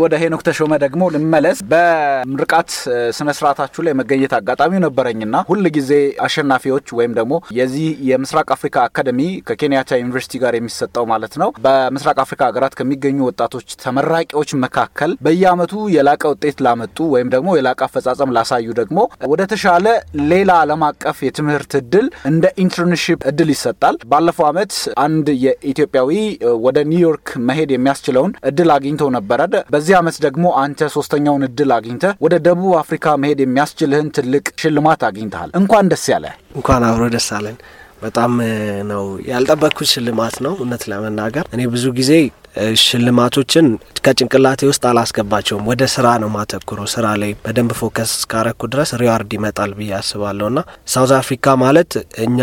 ወደ ሄኖክ ተሾመ ደግሞ ልመለስ። በምርቃት ስነ ስርዓታችሁ ላይ መገኘት አጋጣሚው ነበረኝና ሁል ጊዜ አሸናፊዎች ወይም ደግሞ የዚህ የምስራቅ አፍሪካ አካደሚ ከኬንያታ ዩኒቨርሲቲ ጋር የሚሰጠው ማለት ነው በምስራቅ አፍሪካ ሀገራት ከሚገኙ ወጣቶች ተመራቂዎች መካከል በየአመቱ የላቀ ውጤት ላመጡ ወይም ደግሞ የላቀ አፈጻጸም ላሳዩ ደግሞ ወደ ተሻለ ሌላ ዓለም አቀፍ የትምህርት እድል እንደ internship እድል ይሰጣል። ባለፈው አመት አንድ የኢትዮጵያዊ ወደ ኒውዮርክ መሄድ የሚያስችለውን እድል አግኝተው ነበረ። በዚህ አመት ደግሞ አንተ ሶስተኛውን እድል አግኝተህ ወደ ደቡብ አፍሪካ መሄድ የሚያስችልህን ትልቅ ሽልማት አግኝተሃል። እንኳን ደስ ያለ። እንኳን አብሮ ደስ አለን። በጣም ነው ያልጠበቅኩት ሽልማት ነው። እውነት ለመናገር እኔ ብዙ ጊዜ ሽልማቶችን ከጭንቅላቴ ውስጥ አላስገባቸውም። ወደ ስራ ነው የማተኩረው። ስራ ላይ በደንብ focus እስካረኩ ድረስ reward ይመጣል ብዬ አስባለሁ። ና South Africa ማለት እኛ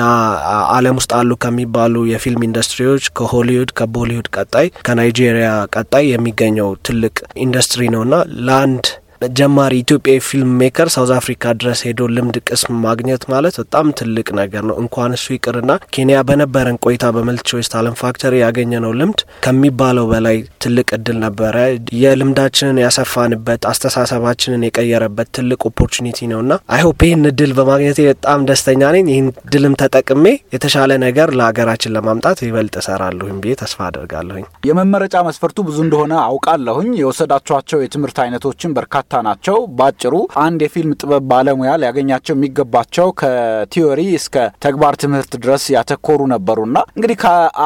ዓለም ውስጥ አሉ ከሚባሉ የፊልም ኢንዱስትሪዎች ከሆሊውድ፣ ከቦሊውድ ቀጣይ፣ ከናይጄሪያ ቀጣይ የሚገኘው ትልቅ ኢንዱስትሪ ነው ና ለአንድ ጀማሪ ኢትዮጵያዊ film maker South Africa ድረስ ሄዶ ልምድ ቅስም ማግኘት ማለት በጣም ትልቅ ነገር ነው። እንኳን እሱ ይቅርና ኬንያ በነበረን ቆይታ በ MultiChoice Talent Factory ያገኘነው ልምድ ከሚባለው በላይ ትልቅ እድል ነበረ። የልምዳችንን ያሰፋንበት፣ አስተሳሰባችንን የቀየረበት ትልቅ opportunity ነው እና I hope ይህን እድል በማግኘቴ በጣም ደስተኛ ነኝ። ይህን እድልም ተጠቅሜ የተሻለ ነገር ለሀገራችን ለማምጣት ይበልጥ እሰራለሁኝ ብዬ ተስፋ አደርጋለሁኝ። የመመረጫ መስፈርቱ ብዙ እንደሆነ አውቃለሁኝ። የወሰዳችኋቸው የትምህርት አይነቶችን በርካታ ናቸው። ባጭሩ አንድ የፊልም ጥበብ ባለሙያ ሊያገኛቸው የሚገባቸው ከቲዮሪ እስከ ተግባር ትምህርት ድረስ ያተኮሩ ነበሩና እንግዲህ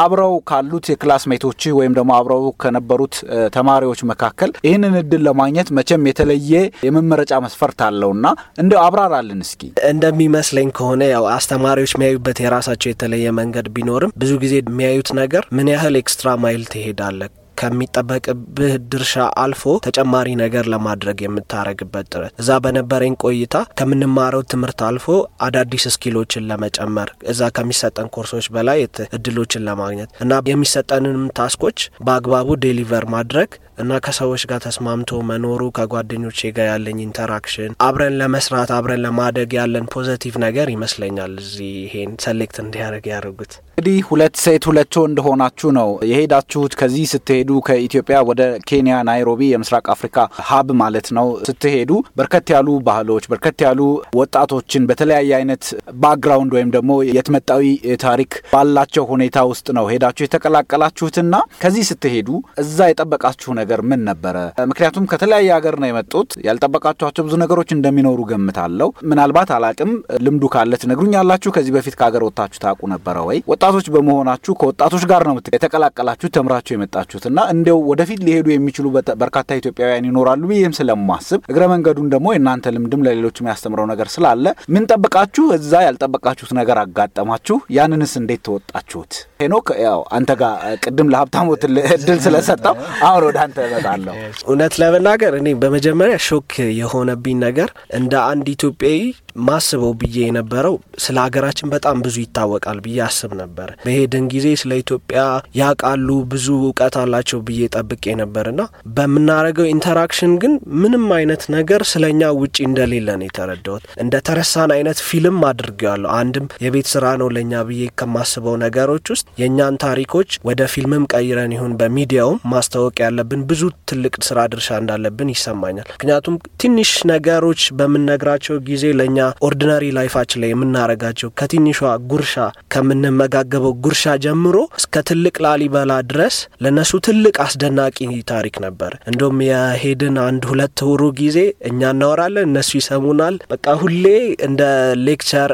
አብረው ካሉት የክላስ ሜቶች ወይም ደግሞ አብረው ከነበሩት ተማሪዎች መካከል ይህንን እድል ለማግኘት መቼም የተለየ የመመረጫ መስፈርት አለውና እንዲያው አብራራልን እስኪ። እንደሚመስለኝ ከሆነ ያው አስተማሪዎች የሚያዩበት የራሳቸው የተለየ መንገድ ቢኖርም ብዙ ጊዜ የሚያዩት ነገር ምን ያህል extra mile ትሄዳለህ ከሚጠበቅብህ ድርሻ አልፎ ተጨማሪ ነገር ለማድረግ የምታረግበት ጥረት። እዛ በነበረኝ ቆይታ ከምንማረው ትምህርት አልፎ አዳዲስ skill ኦችን ለመጨመር እዛ ከሚሰጠን ኮርሶች በላይ እድሎችን ለማግኘት እና የሚሰጠንንም task ኦች በአግባቡ deliver ማድረግ እና ከሰዎች ጋር ተስማምቶ መኖሩ ከጓደኞቼ ጋር ያለኝ interaction አብረን ለመስራት አብረን ለማደግ ያለን positive ነገር ይመስለኛል እዚህ ይሄን select እንዲያደርግ ያደርጉት። እንግዲህ ሁለት ሴት ሁለት ወንድ ሆናችሁ ነው የሄዳችሁት። ከዚህ ስትሄዱ ከኢትዮጵያ ወደ ኬንያ ናይሮቢ፣ የምስራቅ አፍሪካ hub ማለት ነው ስትሄዱ በርከት ያሉ ባህሎች፣ በርከት ያሉ ወጣቶችን በተለያየ አይነት background ወይም ደግሞ የትመጣዊ ታሪክ ባላቸው ሁኔታ ውስጥ ነው ሄዳችሁ የተቀላቀላችሁትና ከዚህ ስትሄዱ እዛ የጠበቃችሁ ነገር ምን ነበረ? ምክንያቱም ከተለያየ ሀገር ነው የመጡት። ያልጠበቃችኋቸው ብዙ ነገሮች እንደሚኖሩ ገምታለሁ። ምናልባት አላቅም፣ ልምዱ ካለ ትነግሩኛላችሁ። ከዚህ በፊት ከሀገር ወጥታችሁ ታውቁ ነበረ ወይ? ወጣቶች በመሆናችሁ ከወጣቶች ጋር ነው የተቀላቀላችሁ ተምራችሁ የመጣችሁት እና እንዲያው ወደፊት ሊሄዱ የሚችሉ በርካታ ኢትዮጵያውያን ይኖራሉ ብዬም ስለማስብ እግረ መንገዱን ደግሞ የእናንተ ልምድም ለሌሎች የሚያስተምረው ነገር ስላለ ምን ጠብቃችሁ እዛ ያልጠበቃችሁት ነገር አጋጠማችሁ? ያንንስ እንዴት ተወጣችሁት? ሄኖክ ያው አንተ ጋር ቅድም ለሀብታሙ እድል ስለሰጠው አሁን ወደ አንተ እመጣለሁ። እውነት ለመናገር እኔ በመጀመሪያ shock የሆነብኝ ነገር እንደ አንድ ኢትዮጵያዊ ማስበው ብዬ የነበረው ስለ ሀገራችን በጣም ብዙ ይታወቃል ብዬ አስብ ነበር። በሄድን ጊዜ ስለ ኢትዮጵያ ያውቃሉ፣ ብዙ እውቀት አላቸው ብዬ ጠብቄ ነበርና በምናደርገው interaction ግን ምንም አይነት ነገር ስለ እኛ ውጪ እንደሌለ ነው የተረዳሁት። እንደ ተረሳን አይነት feel አድርጌዋለሁ። አንድም የቤት ስራ ነው ለእኛ ብዬ ከማስበው ነገሮች ውስጥ የእኛን ታሪኮች ወደ ፊልምም ቀይረን ይሁን በሚዲያውም ማስታወቅ ያለብን ብዙ ትልቅ ስራ ድርሻ እንዳለብን ይሰማኛል። ምክንያቱም ትንሽ ነገሮች በምንነግራቸው ጊዜ ለእኛ ordinary life ኣችን ላይ የምናረጋቸው ከትንሿ ጉርሻ ከምንመጋገበው ጉርሻ ጀምሮ እስከ ትልቅ ላሊበላ ድረስ ለነሱ ትልቅ አስደናቂ ታሪክ ነበር። እንደውም የሄድን አንድ ሁለት ወሩ ጊዜ እኛ እናወራለን፣ እነሱ ይሰሙናል። በቃ ሁሌ እንደ lecture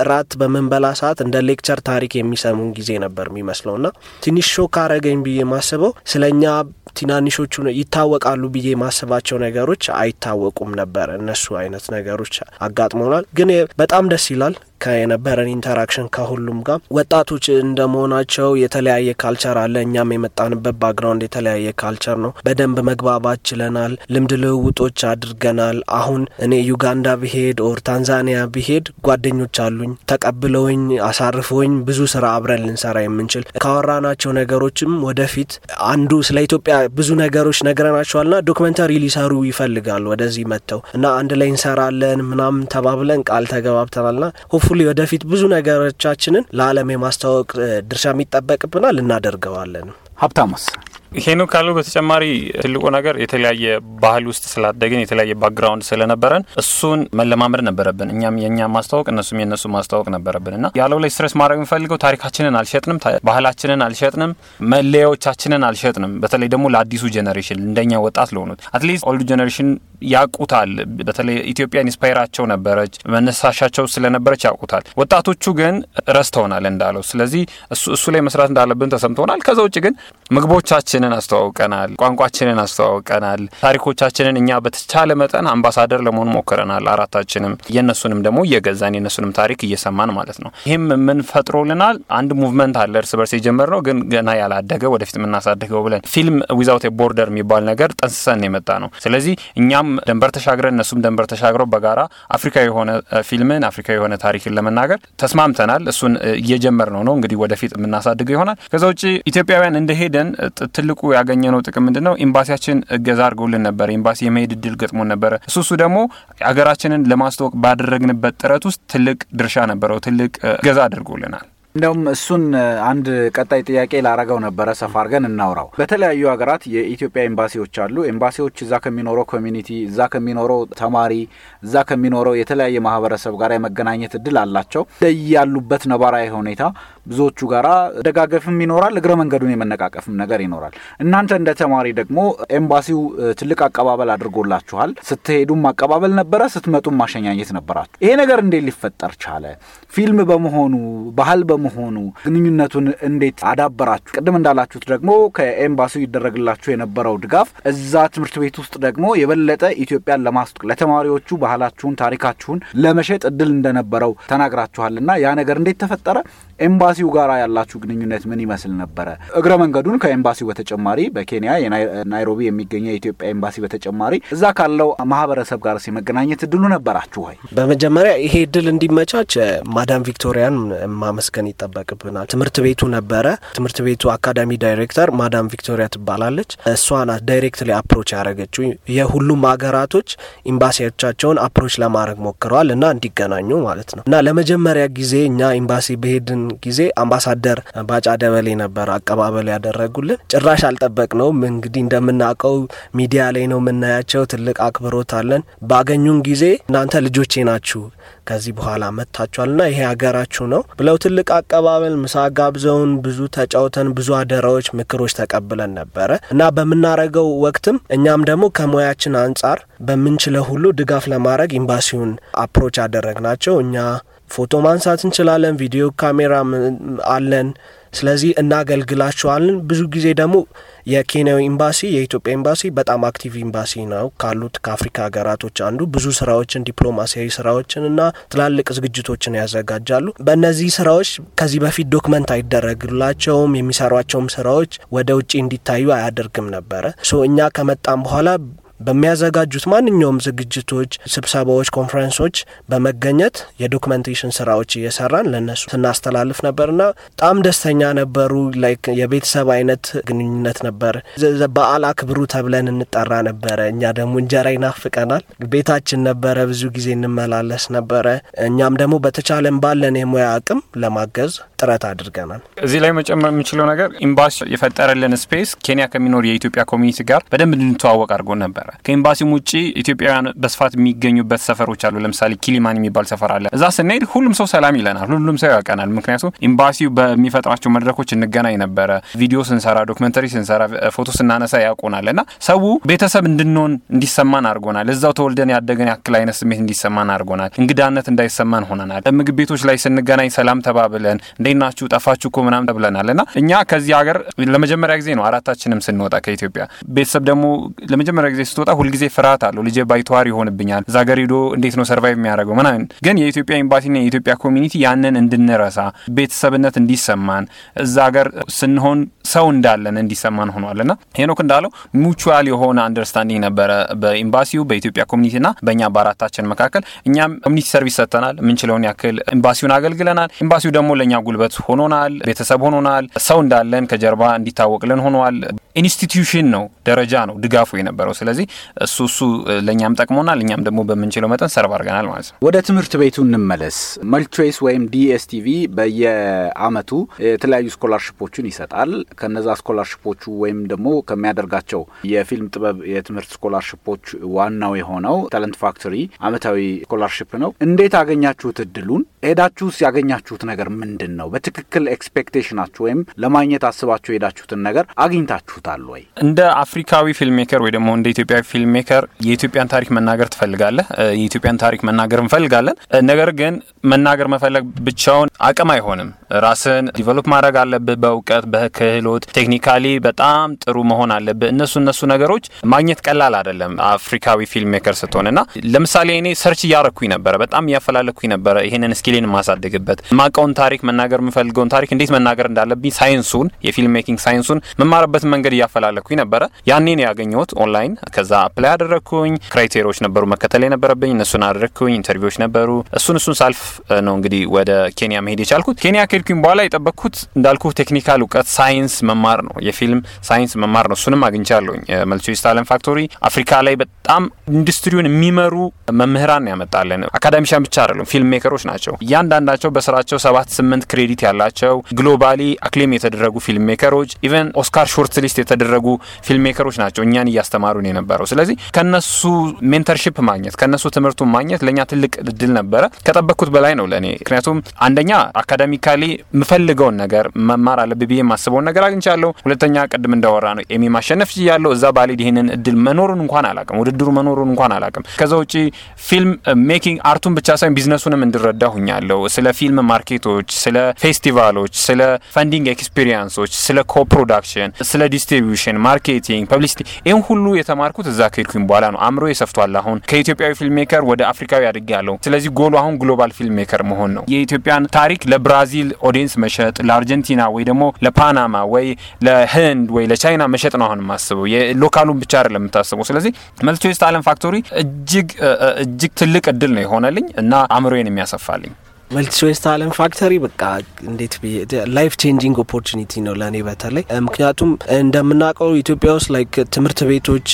እራት በምንበላ ሰዓት እንደ lecture ታሪክ የሚሰሙን ጊዜ ነበር የሚመስለው እና ትንሽ shock አረገኝ ብዬ ማስበው ስለ እኛ ትናንሾቹ ይታወቃሉ ብዬ ማስባቸው ነገሮች አይታወቁም ነበር። እነሱ አይነት ነገሮች አጋጥመናል። ግን በጣም ደስ ይላል። ከነበረን interaction ከሁሉም ጋር ወጣቶች እንደመሆናቸው የተለያየ culture አለ። እኛም የመጣንበት background የተለያየ culture ነው። በደንብ መግባባት ችለናል። ልምድ ልውውጦች አድርገናል። አሁን እኔ ዩጋንዳ ብሄድ or ታንዛኒያ ብሄድ ጓደኞች አሉኝ ተቀብለውኝ አሳርፈውኝ ብዙ ስራ አብረን ልንሰራ የምንችል ካወራናቸው ነገሮችም ወደፊት አንዱ ስለ ኢትዮጵያ ብዙ ነገሮች ነግረናቸዋልና documentary ሊሰሩ ይፈልጋሉ ወደዚህ መጥተው እና አንድ ላይ እንሰራለን ምናምን ተባብለን ቃል ተገባብተናልና hopefully ወደፊት ብዙ ነገሮቻችንን ለዓለም የማስተዋወቅ ድርሻ የሚጠበቅብናል እናደርገዋለን። ሀብታሙስ ሄኖክ ካለው በተጨማሪ ትልቁ ነገር የተለያየ ባህል ውስጥ ስላደግን የተለያየ background ስለነበረን እሱን መለማመድ ነበረብን። እኛም የእኛ ማስተዋወቅ እነሱም የእነሱ ማስተዋወቅ ነበረብን እና ያለው ላይ stress ማድረግ የምፈልገው ታሪካችንን አልሸጥንም፣ ባህላችንን አልሸጥንም፣ መለያዎቻችንን አልሸጥንም። በተለይ ደግሞ ለአዲሱ generation እንደኛ ወጣት ለሆኑት at least old generation ያውቁታል። በተለይ ኢትዮጵያ inspire ኣቸው ነበረች፣ መነሳሻቸው ስለነበረች ያውቁታል። ወጣቶቹ ግን ረስተውናል እንዳለው። ስለዚህ እሱ ላይ መስራት እንዳለብን ተሰምቶናል። ከዛ ውጭ ግን ምግቦቻችንን አስተዋውቀናል፣ ቋንቋችንን አስተዋውቀናል፣ ታሪኮቻችንን እኛ በተቻለ መጠን አምባሳደር ለመሆን ሞክረናል። አራታችንም የእነሱንም ደግሞ እየገዛን የእነሱንም ታሪክ እየሰማን ማለት ነው። ይህም ምን ፈጥሮልናል? አንድ movement አለ እርስ በርስ የጀመርነው ግን ገና ያላደገ ወደፊት የምናሳድገው ብለን Film Without Border የሚባል ነገር ጠንስሰን የመጣ ነው። ስለዚህ እኛም ደንበር ተሻግረን እነሱም ደንበር ተሻግረው በጋራ አፍሪካዊ የሆነ ፊልምን አፍሪካዊ የሆነ ታሪክን ለመናገር ተስማምተናል። እሱን እየጀመርን ነው እንግዲህ ወደፊት የምናሳድገው ይሆናል። ከዛ ውጭ ኢትዮጵያውያን እንደሄደን ትልቁ ያገኘነው ጥቅም ምንድን ነው? ኤምባሲያችን እገዛ አድርገውልን ነበረ። ኤምባሲ የመሄድ እድል ገጥሞን ነበረ። እሱ ደግሞ ሀገራችንን ለማስተዋወቅ ባደረግንበት ጥረት ውስጥ ትልቅ ድርሻ ነበረው። ትልቅ እገዛ አድርጎልናል። እንደውም እሱን አንድ ቀጣይ ጥያቄ ላረገው ነበረ። ሰፋ አድርገን እናውራው። በተለያዩ ሀገራት የኢትዮጵያ ኤምባሲዎች አሉ። ኤምባሲዎች እዛ ከሚኖረው community፣ እዛ ከሚኖረው ተማሪ፣ እዛ ከሚኖረው የተለያየ ማህበረሰብ ጋር የመገናኘት እድል አላቸው። ያሉበት ነባራዊ ሁኔታ ብዙዎቹ ጋራ ደጋገፍም ይኖራል፣ እግረ መንገዱን የመነቃቀፍም ነገር ይኖራል። እናንተ እንደ ተማሪ ደግሞ ኤምባሲው ትልቅ አቀባበል አድርጎላችኋል። ስትሄዱም አቀባበል ነበረ፣ ስትመጡም ማሸኛኘት ነበራችሁ። ይሄ ነገር እንዴት ሊፈጠር ቻለ? ፊልም በመሆኑ ባህል በመሆኑ ግንኙነቱን እንዴት አዳበራችሁ? ቅድም እንዳላችሁት ደግሞ ከኤምባሲው ይደረግላችሁ የነበረው ድጋፍ እዛ ትምህርት ቤት ውስጥ ደግሞ የበለጠ ኢትዮጵያን ለማስጠቅ ለተማሪዎቹ ባህላችሁን፣ ታሪካችሁን ለመሸጥ እድል እንደነበረው ተናግራችኋልና ያ ነገር እንዴት ተፈጠረ? ኤምባሲው ጋር ያላችሁ ግንኙነት ምን ይመስል ነበረ? እግረ መንገዱን ከኤምባሲው በተጨማሪ በኬንያ ናይሮቢ የሚገኘው የኢትዮጵያ ኤምባሲ በተጨማሪ እዛ ካለው ማህበረሰብ ጋር የመገናኘት እድሉ ነበራችሁ ወይ? በመጀመሪያ ይሄ እድል እንዲመቻች Madam ቪክቶሪያን ማመስገን ይጠበቅብናል። ትምህርት ቤቱ ነበረ። ትምህርት ቤቱ አካዳሚ ዳይሬክተር Madam ቪክቶሪያ ትባላለች። እሷ ናት directly approach ያደረገችው። የሁሉም ሀገራቶች ኤምባሲዎቻቸውን approach ለማድረግ ሞክረዋል እና እንዲገናኙ ማለት ነው እና ለመጀመሪያ ጊዜ እኛ ኤምባሲ በሄድን ጊዜ አምባሳደር ባጫ ደበሌ ነበር አቀባበል ያደረጉልን። ጭራሽ አልጠበቅነውም። እንግዲህ እንደምናውቀው ሚዲያ ላይ ነው የምናያቸው። ትልቅ አክብሮት አለን። ባገኙን ጊዜ እናንተ ልጆቼ ናችሁ ከዚህ በኋላ መጥታችኋልና ይሄ ሀገራችሁ ነው ብለው ትልቅ አቀባበል ምሳ ጋብዘውን ብዙ ተጫውተን ብዙ አደራዎች፣ ምክሮች ተቀብለን ነበረ እና በምናረገው ወቅትም እኛም ደግሞ ከሙያችን አንጻር በምንችለው ሁሉ ድጋፍ ለማድረግ ኤምባሲውን approach አደረግናቸው። እኛ ፎቶ ማንሳት እንችላለን፣ ቪዲዮ ካሜራ አለን። ስለዚህ እናገልግላቸዋለን። ብዙ ጊዜ ደግሞ የኬንያው ኤምባሲ የኢትዮጵያ ኤምባሲ በጣም active ኤምባሲ ነው ካሉት ከአፍሪካ ሀገራቶች አንዱ። ብዙ ስራዎችን ዲፕሎማሲያዊ ስራዎችን እና ትላልቅ ዝግጅቶችን ያዘጋጃሉ። በእነዚህ ስራዎች ከዚህ በፊት document አይደረግላቸውም። የሚሰሯቸውም ስራዎች ወደ ውጭ እንዲታዩ አያደርግም ነበረ። so እኛ ከመጣም በኋላ በሚያዘጋጁት ማንኛውም ዝግጅቶች፣ ስብሰባዎች፣ ኮንፈረንሶች በመገኘት የ documentation ስራዎች እየሰራን ለእነሱ ስናስተላልፍ ነበርና በጣም ደስተኛ ነበሩ። like የቤተሰብ አይነት ግንኙነት ነበር። በዓል አክብሩ ተብለን እንጠራ ነበረ። እኛ ደግሞ እንጀራ ይናፍቀናል። ቤታችን ነበረ፣ ብዙ ጊዜ እንመላለስ ነበረ። እኛም ደግሞ በተቻለን ባለን የሙያ አቅም ለማገዝ ጥረት አድርገናል። እዚህ ላይ መጨመር የምችለው ነገር ኤምባሲ የፈጠረልን space ኬንያ ከሚኖር የኢትዮጵያ community ጋር በደንብ እንድንተዋወቅ አድርጎ ነበረ። ከኤምባሲም ውጭ ኢትዮጵያውያን በስፋት የሚገኙበት ሰፈሮች አሉ። ለምሳሌ ኪሊማን የሚባል ሰፈር አለ። እዛ ስንሄድ ሁሉም ሰው ሰላም ይለናል፣ ሁሉም ሰው ያውቀናል። ምክንያቱም ኤምባሲው በሚፈጥራቸው መድረኮች እንገናኝ ነበረ። ቪዲዮ ስንሰራ፣ ዶክመንተሪ ስንሰራ፣ ፎቶ ስናነሳ ያውቁናል እና ሰው ቤተሰብ እንድንሆን እንዲሰማን አድርጎናል። እዛው ተወልደን ያደገን ያክል አይነት ስሜት እንዲሰማን አድርጎናል። እንግዳነት እንዳይሰማን ሆነናል። ምግብ ቤቶች ላይ ስንገናኝ ሰላም ተባብለን እንዴት ናችሁ ጠፋችሁ እኮ ምናምን ተብለናል እና እኛ ከዚህ ሀገር ለመጀመሪያ ጊዜ ነው አራታችንም ስንወጣ ከኢትዮጵያ ቤተሰብ ደግሞ ለመጀመሪያ ጊዜ ስትወጣ ሁልጊዜ ፍርሃት አለው። ልጄ ባይተዋር ይሆንብኛል፣ እዛ ሀገር ሄዶ እንዴት ነው survive የሚያደርገው ምናምን። ግን የኢትዮጵያ ኤምባሲና የኢትዮጵያ community ያንን እንድንረሳ ቤተሰብነት እንዲሰማን እዛ ሀገር ስንሆን ሰው እንዳለን እንዲሰማን ሆኗል። እና ሄኖክ እንዳለው mutual የሆነ understanding ነበረ በኤምባሲው በኢትዮጵያ community ና በእኛ በአራታችን መካከል። እኛም community service ሰጥተናል፣ የምንችለውን ያክል ኤምባሲውን አገልግለናል። ኤምባሲው ደግሞ ለእኛ ጉልበት ሆኖናል፣ ቤተሰብ ሆኖናል፣ ሰው እንዳለን ከጀርባ እንዲታወቅልን ሆኗል። institution ነው፣ ደረጃ ነው ድጋፉ የነበረው። ስለዚህ እሱ እሱ ለእኛም ጠቅሞናል፣ እኛም ደግሞ በምንችለው መጠን serve አድርገናል ማለት ነው። ወደ ትምህርት ቤቱ እንመለስ። MultiChoice ወይም DStv በየአመቱ የተለያዩ scholarship ኦችን ይሰጣል። ከነዛ scholarship ኦቹ ወይም ደግሞ ከሚያደርጋቸው የፊልም ጥበብ የትምህርት scholarship ኦች ዋናው የሆነው Talent Factory አመታዊ scholarship ነው። እንዴት አገኛችሁት እድሉን? ሄዳችሁስ ያገኛችሁት ነገር ምንድን ነው? በትክክል expectation ኣችሁ ወይም ለማግኘት አስባችሁ የሄዳችሁትን ነገር አግኝታችሁታል ወይ? እንደ አፍሪካዊ ፊልም maker ወይ ደግሞ እንደ ኢትዮጵያዊ ፊልም maker የኢትዮጵያን ታሪክ መናገር ትፈልጋለህ። የኢትዮጵያን ታሪክ መናገር እንፈልጋለን። ነገር ግን መናገር መፈለግ ብቻውን አቅም አይሆንም። ራስን develop ማድረግ አለብህ በእውቀት በክህሎት፣ technically በጣም ጥሩ መሆን አለብህ። እነሱ እነሱ ነገሮች ማግኘት ቀላል አይደለም አፍሪካዊ ፊልም maker ስትሆን እና ለምሳሌ እኔ search እያረኩኝ ነበረ፣ በጣም እያፈላለኩኝ ነበረ ይህንን skill ኤን የማሳድግበት የማቀውን ታሪክ መናገር የምፈልገውን ታሪክ እንዴት መናገር እንዳለብኝ ሳይንሱን የ film making ሳይንሱን መማርበትን መንገድ እያፈላለኩኝ ነበረ። ያኔ ነው ያገኘሁት ኦንላይን። ከዛ apply አደረግኩኝ። criteria ዎች ነበሩ መከተል የነበረብኝ እነሱን አደረግኩኝ። interview ዎች ነበሩ። እሱን እሱን ሳልፍ ነው እንግዲህ ወደ ኬንያ መሄድ የቻልኩት። ኬንያ ከሄድኩኝ በኋላ የጠበቅኩት እንዳልኩ technical እውቀት ሳይንስ መማር ነው፣ የፊልም ሳይንስ መማር ነው። እሱንም አግኝቻለሁኝ። MultiChoice Talent Factory አፍሪካ ላይ በጣም ኢንዱስትሪውን የሚመሩ መምህራን ያመጣለን። academician ብቻ አይደሉም፣ film maker ኦች ናቸው። እያንዳንዳቸው በስራቸው ሰባት ስምንት credit ያላቸው globally acclaim የተደረጉ film maker ኦች even ኦስካር shortlist የተደረጉ film maker ኦች ናቸው እኛን እያስተማሩን የነበረው። ስለዚህ ከነሱ mentorship ማግኘት ከነሱ ትምህርቱን ማግኘት ለእኛ ትልቅ እድል ነበረ። ከጠበቅኩት በላይ ነው ለእኔ። ምክንያቱም አንደኛ academically የምፈልገውን ነገር መማር አለብኝ ብዬ የማስበውን ነገር አግኝቻለሁ። ሁለተኛ ቅድም እንዳወራነው ኤሚ ማሸነፍ ችያለሁ። እዛ ባልሄድ ይህንን እድል መኖሩን እንኳን አላቅም፣ ውድድሩ መኖሩን እንኳን አላቅም። ከዛ ውጪ film making art ኡን ብቻ ሳይሆን ቢዝነሱንም እንድረዳ ሁኛለሁ። ስለ film market ኦች፣ ስለ ፌስቲቫሎች፣ ስለ funding experience ኦች፣ ስለ co-production፣ ስለ distribution፣ marketing፣ publicity ይህን ሁሉ የተማርኩት እዛ ከሄድኩኝ በኋላ ነው። አእምሮዬ ሰፍቷል። አሁን ከኢትዮጵያዊ film maker ወደ አፍሪካዊ አድጊያለው ስለዚህ ጎሉ አሁን global film maker መሆን ነው። የኢትዮጵያን ታሪክ ለብራዚል audience መሸጥ፣ ለአርጀንቲና ወይ ደግሞ ለፓናማ ወይ ለህንድ ወይ ለቻይና መሸጥ ነው አሁን የማስበው። የ local ኡን ብቻ አይደለም የምታስበው። ስለዚህ MultiChoice Talent Factory እጅግ እጅግ ትልቅ እድል ነው የሆነልኝ እና አእምሮዬን የሚያሰፋልኝ MultiChoice Talent Factory በቃ እንዴት life changing opportunity ነው ለእኔ በተለይ ምክንያቱም እንደምናውቀው ኢትዮጵያ ውስጥ like ትምህርት ቤቶች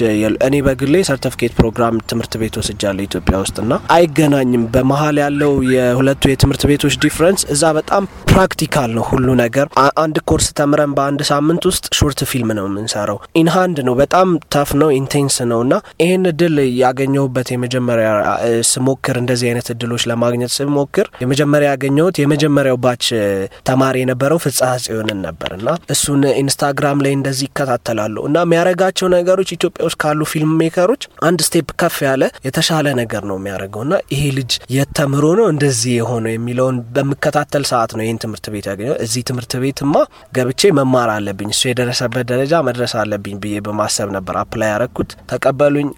እኔ በግሌ certificate program ትምህርት ቤት ወስጃለሁ ኢትዮጵያ ውስጥ እና አይገናኝም። በመሀል ያለው የሁለቱ የትምህርት ቤቶች difference እዛ በጣም practical ነው ሁሉ ነገር። አንድ ኮርስ ተምረን በአንድ ሳምንት ውስጥ short film ነው የምንሰራው። in hand ነው፣ በጣም tough ነው፣ intense ነው እና ይህን እድል ያገኘሁበት የመጀመሪያ ስሞክር እንደዚህ አይነት እድሎች ለማግኘት ስሞክር መጀመሪያ ያገኘሁት የመጀመሪያው batch ተማሪ የነበረው ፍጽሐ ጽዮንን ነበር እና እሱን ኢንስታግራም ላይ እንደዚህ ይከታተላሉ እና የሚያደርጋቸው ነገሮች ኢትዮጵያ ውስጥ ካሉ film maker ኦች አንድ step ከፍ ያለ የተሻለ ነገር ነው የሚያደርገው እና ይሄ ልጅ የት ተምሮ ነው እንደዚህ የሆነው የሚለውን በምከታተል ሰዓት ነው ይህን ትምህርት ቤት ያገኘው። እዚህ ትምህርት ቤትማ ገብቼ መማር አለብኝ፣ እሱ የደረሰበት ደረጃ መድረስ አለብኝ ብዬ በማሰብ ነበር apply ያረኩት። ተቀበሉኝ።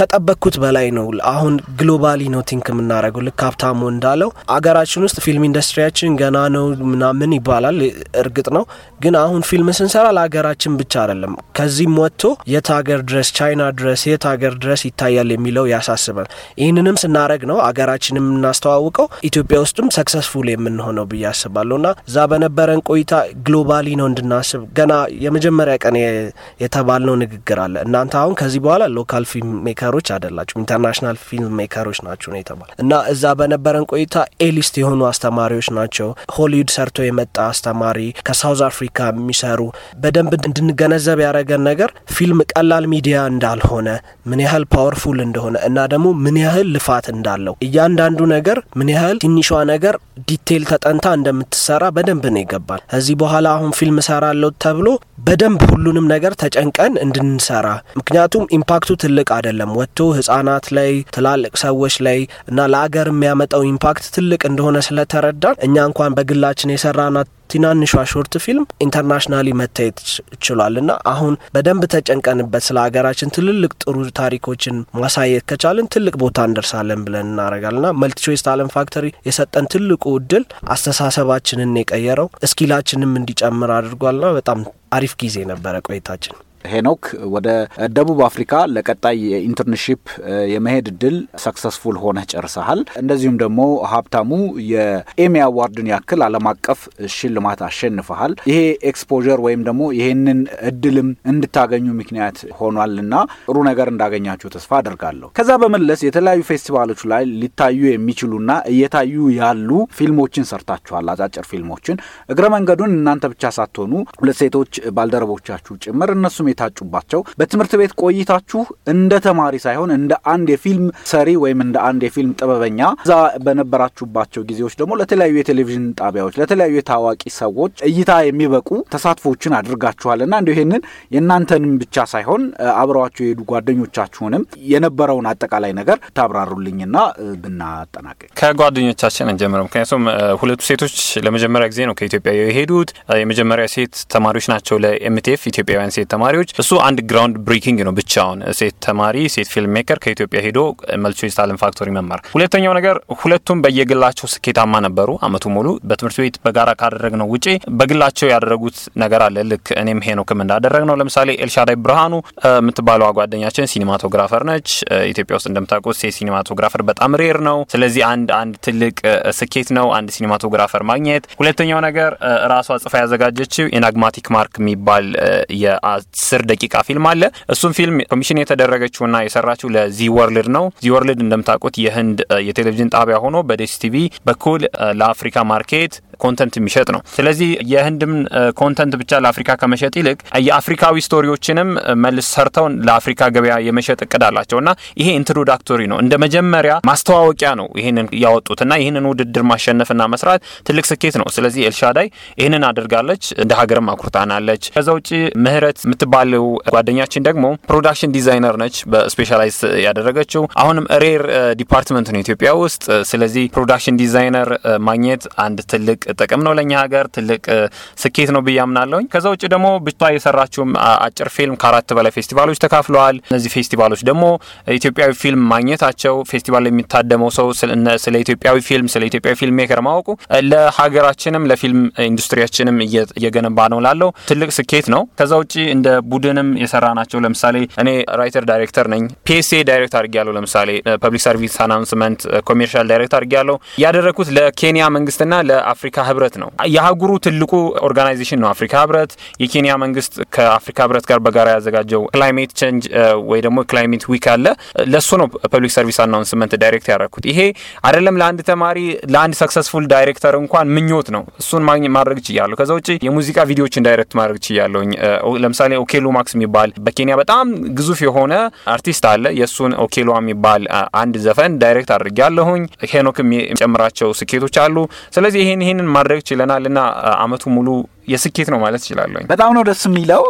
ከጠበቅኩት በላይ ነው። አሁን globally ነው think የምናደርገው። ልክ ሀብታሙ እንዳለው አገራችን ውስጥ film industry ያችን ገና ነው ምናምን ይባላል። እርግጥ ነው፣ ግን አሁን ፊልም ስንሰራ ለሀገራችን ብቻ አይደለም። ከዚህም ወጥቶ የት ሀገር ድረስ ቻይና ድረስ የት ሀገር ድረስ ይታያል የሚለው ያሳስባል። ይህንንም ስናደረግ ነው አገራችን የምናስተዋውቀው ኢትዮጵያ ውስጥም successful የምንሆነው ብዬ አስባለሁ። እና እዛ በነበረን ቆይታ globally ነው እንድናስብ ገና የመጀመሪያ ቀን የተባልነው ንግግር አለ። እናንተ አሁን ከዚህ በኋላ local film maker ኦች አይደላችሁም international film maker ኦች ናችሁ ነው የተባለ እና እዛ በነበረን ቆይታ A-list የሆኑ አስተማሪዎች ናቸው። ሆሊውድ ሰርቶ የመጣ አስተማሪ ከሳውዝ አፍሪካ የሚሰሩ በደንብ እንድንገነዘብ ያደረገን ነገር ፊልም ቀላል ሚዲያ እንዳልሆነ ምን ያህል powerful እንደሆነ እና ደግሞ ምን ያህል ልፋት እንዳለው እያንዳንዱ ነገር ምን ያህል ትንሿ ነገር detail ተጠንታ እንደምትሰራ በደንብ ነው ይገባል። ከዚህ በኋላ አሁን ፊልም ሰራለሁ ተብሎ በደንብ ሁሉንም ነገር ተጨንቀን እንድንሰራ ምክንያቱም impact ኡ ትልቅ አይደለም ወጥቶ ህጻናት ላይ ትላልቅ ሰዎች ላይ እና ለአገር የሚያመጣው impact ትልቅ እንደሆነ ስለተረዳን እኛ እንኳን በግላችን የሰራናት ትናንሿ short film internationally መታየት ችሏል እና አሁን በደንብ ተጨንቀንበት ስለ ሀገራችን ትልልቅ ጥሩ ታሪኮችን ማሳየት ከቻልን ትልቅ ቦታ እንደርሳለን ብለን እናደርጋለን ና MultiChoice Talent Factory የሰጠን ትልቁ እድል አስተሳሰባችንን የቀየረው skill ኣችንም እንዲጨምር አድርጓል ና በጣም አሪፍ ጊዜ ነበረ ቆይታችን። ሄኖክ ወደ ደቡብ አፍሪካ ለቀጣይ የ internship የመሄድ እድል successful ሆነህ ጨርሰሃል። እንደዚሁም ደግሞ ሀብታሙ የኤሚ Award ን ያክል ዓለም አቀፍ ሽልማት አሸንፈሃል። ይሄ exposure ወይም ደግሞ ይሄንን እድልም እንድታገኙ ምክንያት ሆኗልና ጥሩ ነገር እንዳገኛችሁ ተስፋ አድርጋለሁ። ከዛ በመለስ የተለያዩ ፌስቲቫሎች ላይ ሊታዩ የሚችሉና እየታዩ ያሉ ፊልሞችን ሰርታችኋል፣ አጫጭር ፊልሞችን። እግረ መንገዱን እናንተ ብቻ ሳትሆኑ ሁለት ሴቶች ባልደረቦቻችሁ ጭምር እነሱም የታጩባቸው በትምህርት ቤት ቆይታችሁ እንደ ተማሪ ሳይሆን እንደ አንድ የፊልም ሰሪ ወይም እንደ አንድ የፊልም ጥበበኛ እዛ በነበራችሁባቸው ጊዜዎች ደግሞ ለተለያዩ የቴሌቪዥን ጣቢያዎች ለተለያዩ የታዋቂ ሰዎች እይታ የሚበቁ ተሳትፎችን አድርጋችኋልና እንዲሁ ይህንን የእናንተንም ብቻ ሳይሆን አብረዋቸው የሄዱ ጓደኞቻችሁንም የነበረውን አጠቃላይ ነገር ታብራሩልኝና ብናጠናቀቅ። ከጓደኞቻችን እንጀምረው። ምክንያቱም ሁለቱ ሴቶች ለመጀመሪያ ጊዜ ነው ከኢትዮጵያ የሄዱት። የመጀመሪያ ሴት ተማሪዎች ናቸው ለ MTF ኢትዮጵያውያን ሴት ተማሪዎች። እሱ አንድ ground breaking ነው ብቻውን ሴት ተማሪ ሴት film maker ከኢትዮጵያ ሄዶ MultiChoice Talent Factory መማር። ሁለተኛው ነገር ሁለቱም በየግላቸው ስኬታማ ነበሩ አመቱ ሙሉ። በትምህርት ቤት በጋራ ካደረግነው ውጪ በግላቸው ያደረጉት ነገር አለ። ልክ እኔም ሄኖክም እንዳደረግነው። ለምሳሌ ኤልሻዳይ ብርሃኑ የምትባለዋ ጓደኛችን cinematographer ነች። ኢትዮጵያ ውስጥ እንደምታውቁት ሴት cinematographer በጣም rare ነው። ስለዚህ አንድ አንድ ትልቅ ስኬት ነው አንድ cinematographer ማግኘት። ሁለተኛው ነገር ራሷ ጽፋ ያዘጋጀችው Enigmatic Mark የሚባል የአስር ደቂቃ ፊልም አለ። እሱም ፊልም ኮሚሽን የተደረገችውና የሰራችው ለ Zee World ነው። Zee World እንደምታውቁት የህንድ የቴሌቪዥን ጣቢያ ሆኖ በ DStv በኩል ለአፍሪካ market content የሚሸጥ ነው። ስለዚህ የህንድም content ብቻ ለአፍሪካ ከመሸጥ ይልቅ የአፍሪካዊ story ዎችንም መልስ ሰርተው ለአፍሪካ ገበያ የመሸጥ እቅድ አላቸው እና ይሄ introductory ነው፣ እንደ መጀመሪያ ማስተዋወቂያ ነው ይህንን ያወጡት እና ይህንን ውድድር ማሸነፍና መስራት ትልቅ ስኬት ነው። ስለዚህ ኤልሻዳይ ይህንን አድርጋለች፣ እንደ ሀገርም አኩርታናለች። ከዛ ውጭ ምህረት የምትባለው ጓደኛችን ደግሞ production designer ነች፣ በ specialize ያደረገችው አሁንም rare department ነው ኢትዮጵያ ውስጥ። ስለዚህ production designer ማግኘት አንድ ትልቅ ጥቅም ነው ለእኛ ሀገር ትልቅ ስኬት ነው ብዬ አምናለሁኝ። ከዛ ውጭ ደግሞ ብቻ የሰራችውም አጭር ፊልም ከአራት በላይ ፌስቲቫሎች ተካፍለዋል። እነዚህ ፌስቲቫሎች ደግሞ ኢትዮጵያዊ ፊልም ማግኘታቸው ፌስቲቫል የሚታደመው ሰው ስለ ኢትዮጵያዊ ፊልም ስለ ኢትዮጵያዊ filmmaker ማወቁ ለሀገራችንም ለፊልም ኢንዱስትሪያችንም እየገነባ ነው ላለው ትልቅ ስኬት ነው። ከዛ ውጭ እንደ ቡድንም የሰራ ናቸው። ለምሳሌ እኔ writer director ነኝ። PSA direct አድርጌያለሁ። ለምሳሌ public service announcement commercial direct አድርጌያለሁ። ያደረግኩት ለኬንያ መንግስትና ለአፍሪካ ህብረት ነው። የአህጉሩ ትልቁ organization ነው አፍሪካ ህብረት። የኬንያ መንግስት ከአፍሪካ ህብረት ጋር በጋራ ያዘጋጀው climate change ወይ ደግሞ climate week አለ። ለሱ ነው public service announcement direct ያደረግኩት። ይሄ አይደለም ለአንድ ተማሪ ለአንድ successful director እንኳን ምኞት ነው። እሱን ማድረግ ችያለሁ። ከዛ ውጭ የሙዚቃ ቪዲዮዎችን direct ማድረግ ችያለሁኝ። ለምሳሌ ኦኬሎ ማክስ የሚባል በኬንያ በጣም ግዙፍ የሆነ አርቲስት አለ። የእሱን ኦኬሎ የሚባል አንድ ዘፈን direct አድርጌያለሁኝ። ሄኖክም የሚጨምራቸው ስኬቶች አሉ። ስለዚህ ይህን ይህንን ማድረግ ችለናል እና አመቱ ሙሉ የስኬት ነው ማለት እችላለሁኝ። በጣም ነው ደስ የሚለው።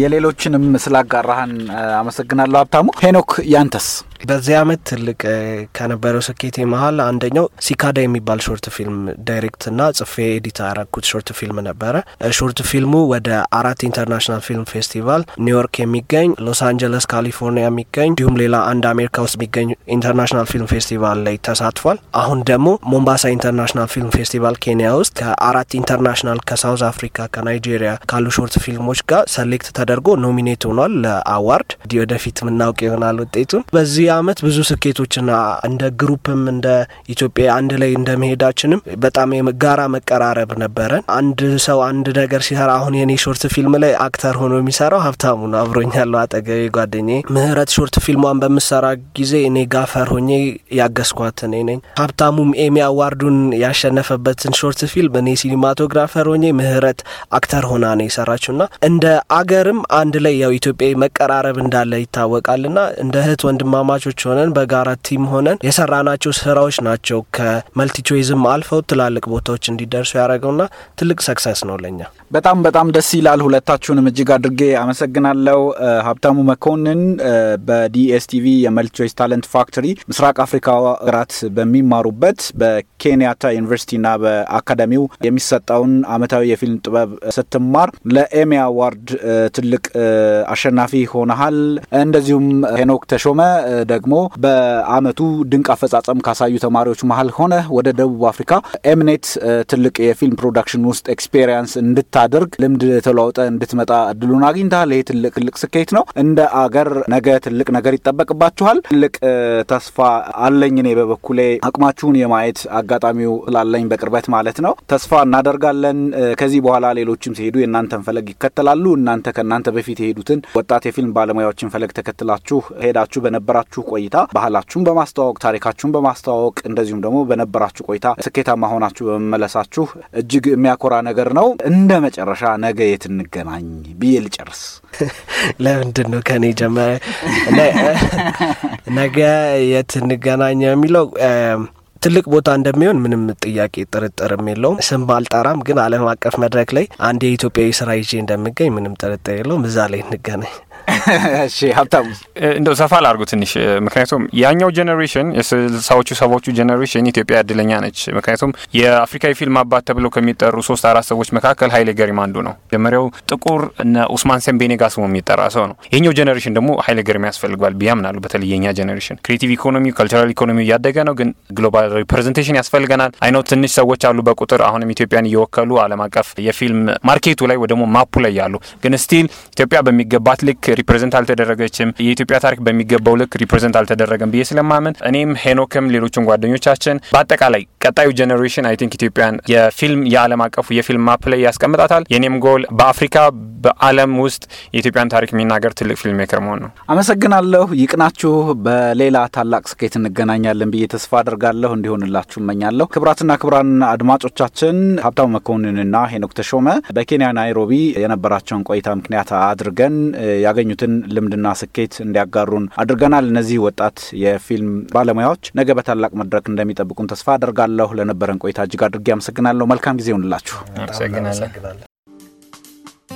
የሌሎችንም ስላጋራህን አመሰግናለሁ ሀብታሙ። ሄኖክ ያንተስ? በዚህ አመት ትልቅ ከነበረው ስኬቴ መሀል አንደኛው ሲካዳ የሚባል short film direct ና ጽፌ edit ያረኩት short film ነበረ። short ፊልሙ ወደ አራት international film festival ኒውዮርክ የሚገኝ ሎስ አንጀለስ ካሊፎርኒያ የሚገኝ እንዲሁም ሌላ አንድ አሜሪካ ውስጥ የሚገኝ international film festival ላይ ተሳትፏል። አሁን ደግሞ ሞምባሳ international film festival ኬንያ ውስጥ ከአራት international ከሳውዝ አፍሪካ ከናይጄሪያ ካሉ short ፊልሞች ጋር select ተደርጎ nominate ሆኗል ለ award። ወደፊት የምናውቅ ይሆናል ውጤቱን። በዚህ አመት ብዙ ስኬቶችና እንደ group ም እንደ ኢትዮጵያ አንድ ላይ እንደ መሄዳችንም በጣም የጋራ መቀራረብ ነበረን። አንድ ሰው አንድ ነገር ሲሰራ አሁን የኔ short film ላይ actor ሆኖ የሚሰራው ሀብታሙ ነው። አብሮኝ አለ አጠገቤ ጓደኛዬ ምህረት short ፊልሟን በምትሰራ ጊዜ እኔ gaffer ሆኜ ያገዝኳት እኔ ነኝ። ሀብታሙም Emmy award ኡን ያሸነፈበትን short film እኔ cinematographer ሆኜ ምህረት actor ሆና ነው የሰራችው ና እንደ አገርም አንድ ላይ ያው ኢትዮጵያ መቀራረብ እንዳለ ይታወቃል ና እንደ እህት ወንድማማች ተጫዋቾች ሆነን በጋራ team ሆነን የሰራናቸው ስራዎች ናቸው ከመልቲቾይስም አልፈው ትላልቅ ቦታዎች እንዲደርሱ ያደረገውና ትልቅ success ነው ለኛ። በጣም በጣም ደስ ይላል። ሁለታችሁንም እጅግ አድርጌ አመሰግናለሁ። ሀብታሙ መኮንን በዲኤስቲቪ የመልቲቾይስ talent factory ምስራቅ አፍሪካ ሀገራት በሚማሩበት በኬንያታ ዩኒቨርሲቲና በአካዳሚው የሚሰጠውን አመታዊ የፊልም ጥበብ ስትማር ለ Emmy award ትልቅ አሸናፊ ሆነሃል። እንደዚሁም ሄኖክ ተሾመ ደግሞ በአመቱ ድንቅ አፈጻጸም ካሳዩ ተማሪዎች መሀል ሆነ ወደ ደቡብ አፍሪካ ኤምኔት ትልቅ የፊልም production ውስጥ experience እንድታደርግ ልምድ ተለዋውጠህ እንድትመጣ እድሉን አግኝተሃል። ይሄ ትልቅ ትልቅ ስኬት ነው። እንደ አገር ነገ ትልቅ ነገር ይጠበቅባችኋል። ትልቅ ተስፋ አለኝ እኔ በበኩሌ አቅማችሁን የማየት አጋጣሚው ስላለኝ በቅርበት ማለት ነው። ተስፋ እናደርጋለን። ከዚህ በኋላ ሌሎችም ሲሄዱ የእናንተን ፈለግ ይከተላሉ። እናንተ ከእናንተ በፊት የሄዱትን ወጣት የፊልም ባለሙያዎችን ፈለግ ተከትላችሁ ሄዳችሁ በነበራችሁ ቆይታ ባህላችሁን በማስተዋወቅ ታሪካችሁን በማስተዋወቅ እንደዚሁም ደግሞ በነበራችሁ ቆይታ ስኬታማ ሆናችሁ በመመለሳችሁ እጅግ የሚያኮራ ነገር ነው። እንደ መጨረሻ ነገ የት እንገናኝ ብዬ ልጨርስ። ለምንድን ነው ከኔ ጀመረ? ነገ የት እንገናኝ የሚለው ትልቅ ቦታ እንደሚሆን ምንም ጥያቄ ጥርጥርም የለውም። ስም ባልጠራም ግን ዓለም አቀፍ መድረክ ላይ አንድ የኢትዮጵያዊ ስራ ይዤ እንደምገኝ ምንም ጥርጥር የለውም። እዛ ላይ እንገናኝ። እሺ ሀብታሙ፣ እንደው ሰፋ ላርጉ ትንሽ። ምክንያቱም ያኛው ጀኔሬሽን የስልሳዎቹ ሰባዎቹ ጀኔሬሽን ኢትዮጵያ እድለኛ ነች። ምክንያቱም የአፍሪካ የፊልም አባት ተብለው ከሚጠሩ ሶስት አራት ሰዎች መካከል ሀይሌ ገሪማ አንዱ ነው። መጀመሪያው ጥቁር እነ ኡስማን ሴምቤኔ ስሙ የሚጠራ ሰው ነው። ይህኛው generation ደግሞ ሀይሌ ገሪማ ያስፈልገዋል ብዬ በተለይ የኛ generation creative economy cultural economy እያደገ ነው፣ ግን global representation ያስፈልገናል። I know ትንሽ ሰዎች አሉ በቁጥር አሁንም ኢትዮጵያን እየወከሉ ዓለም አቀፍ የፊልም market ኡ ላይ ወይ map ኡ ላይ ያሉ ግን still ኢትዮጵያ በሚገባት ልክ represent አልተደረገችም። የኢትዮጵያ ታሪክ በሚገባው ልክ represent አልተደረገም ብዬ ስለማመን እኔም ሄኖክም ሌሎችም ጓደኞቻችን በአጠቃላይ ቀጣዩ generation I think ኢትዮጵያን የፊልም የዓለም አቀፉ የፊልም map ላይ ያስቀምጣታል። የኔም ጎል በአፍሪካ በዓለም ውስጥ የኢትዮጵያን ታሪክ የሚናገር ትልቅ filmmaker መሆን ነው። አመሰግናለሁ። ይቅናችሁ። በሌላ ታላቅ ስኬት እንገናኛለን ብዬ ተስፋ አድርጋለሁ። እንዲሆንላችሁ እመኛለሁ። ክብራትና ክብራን አድማጮቻችን ሀብታሙ መኮንንና ሄኖክ ተሾመ በኬንያ ናይሮቢ የነበራቸውን ቆይታ ምክንያት አድርገን ያገኙትን ልምድና ስኬት እንዲያጋሩን አድርገናል። እነዚህ ወጣት የፊልም ባለሙያዎች ነገ በታላቅ መድረክ እንደሚጠብቁን ተስፋ አደርጋለሁ። ለነበረን ቆይታ እጅግ አድርጌ አመሰግናለሁ። መልካም ጊዜ አመሰግናለን።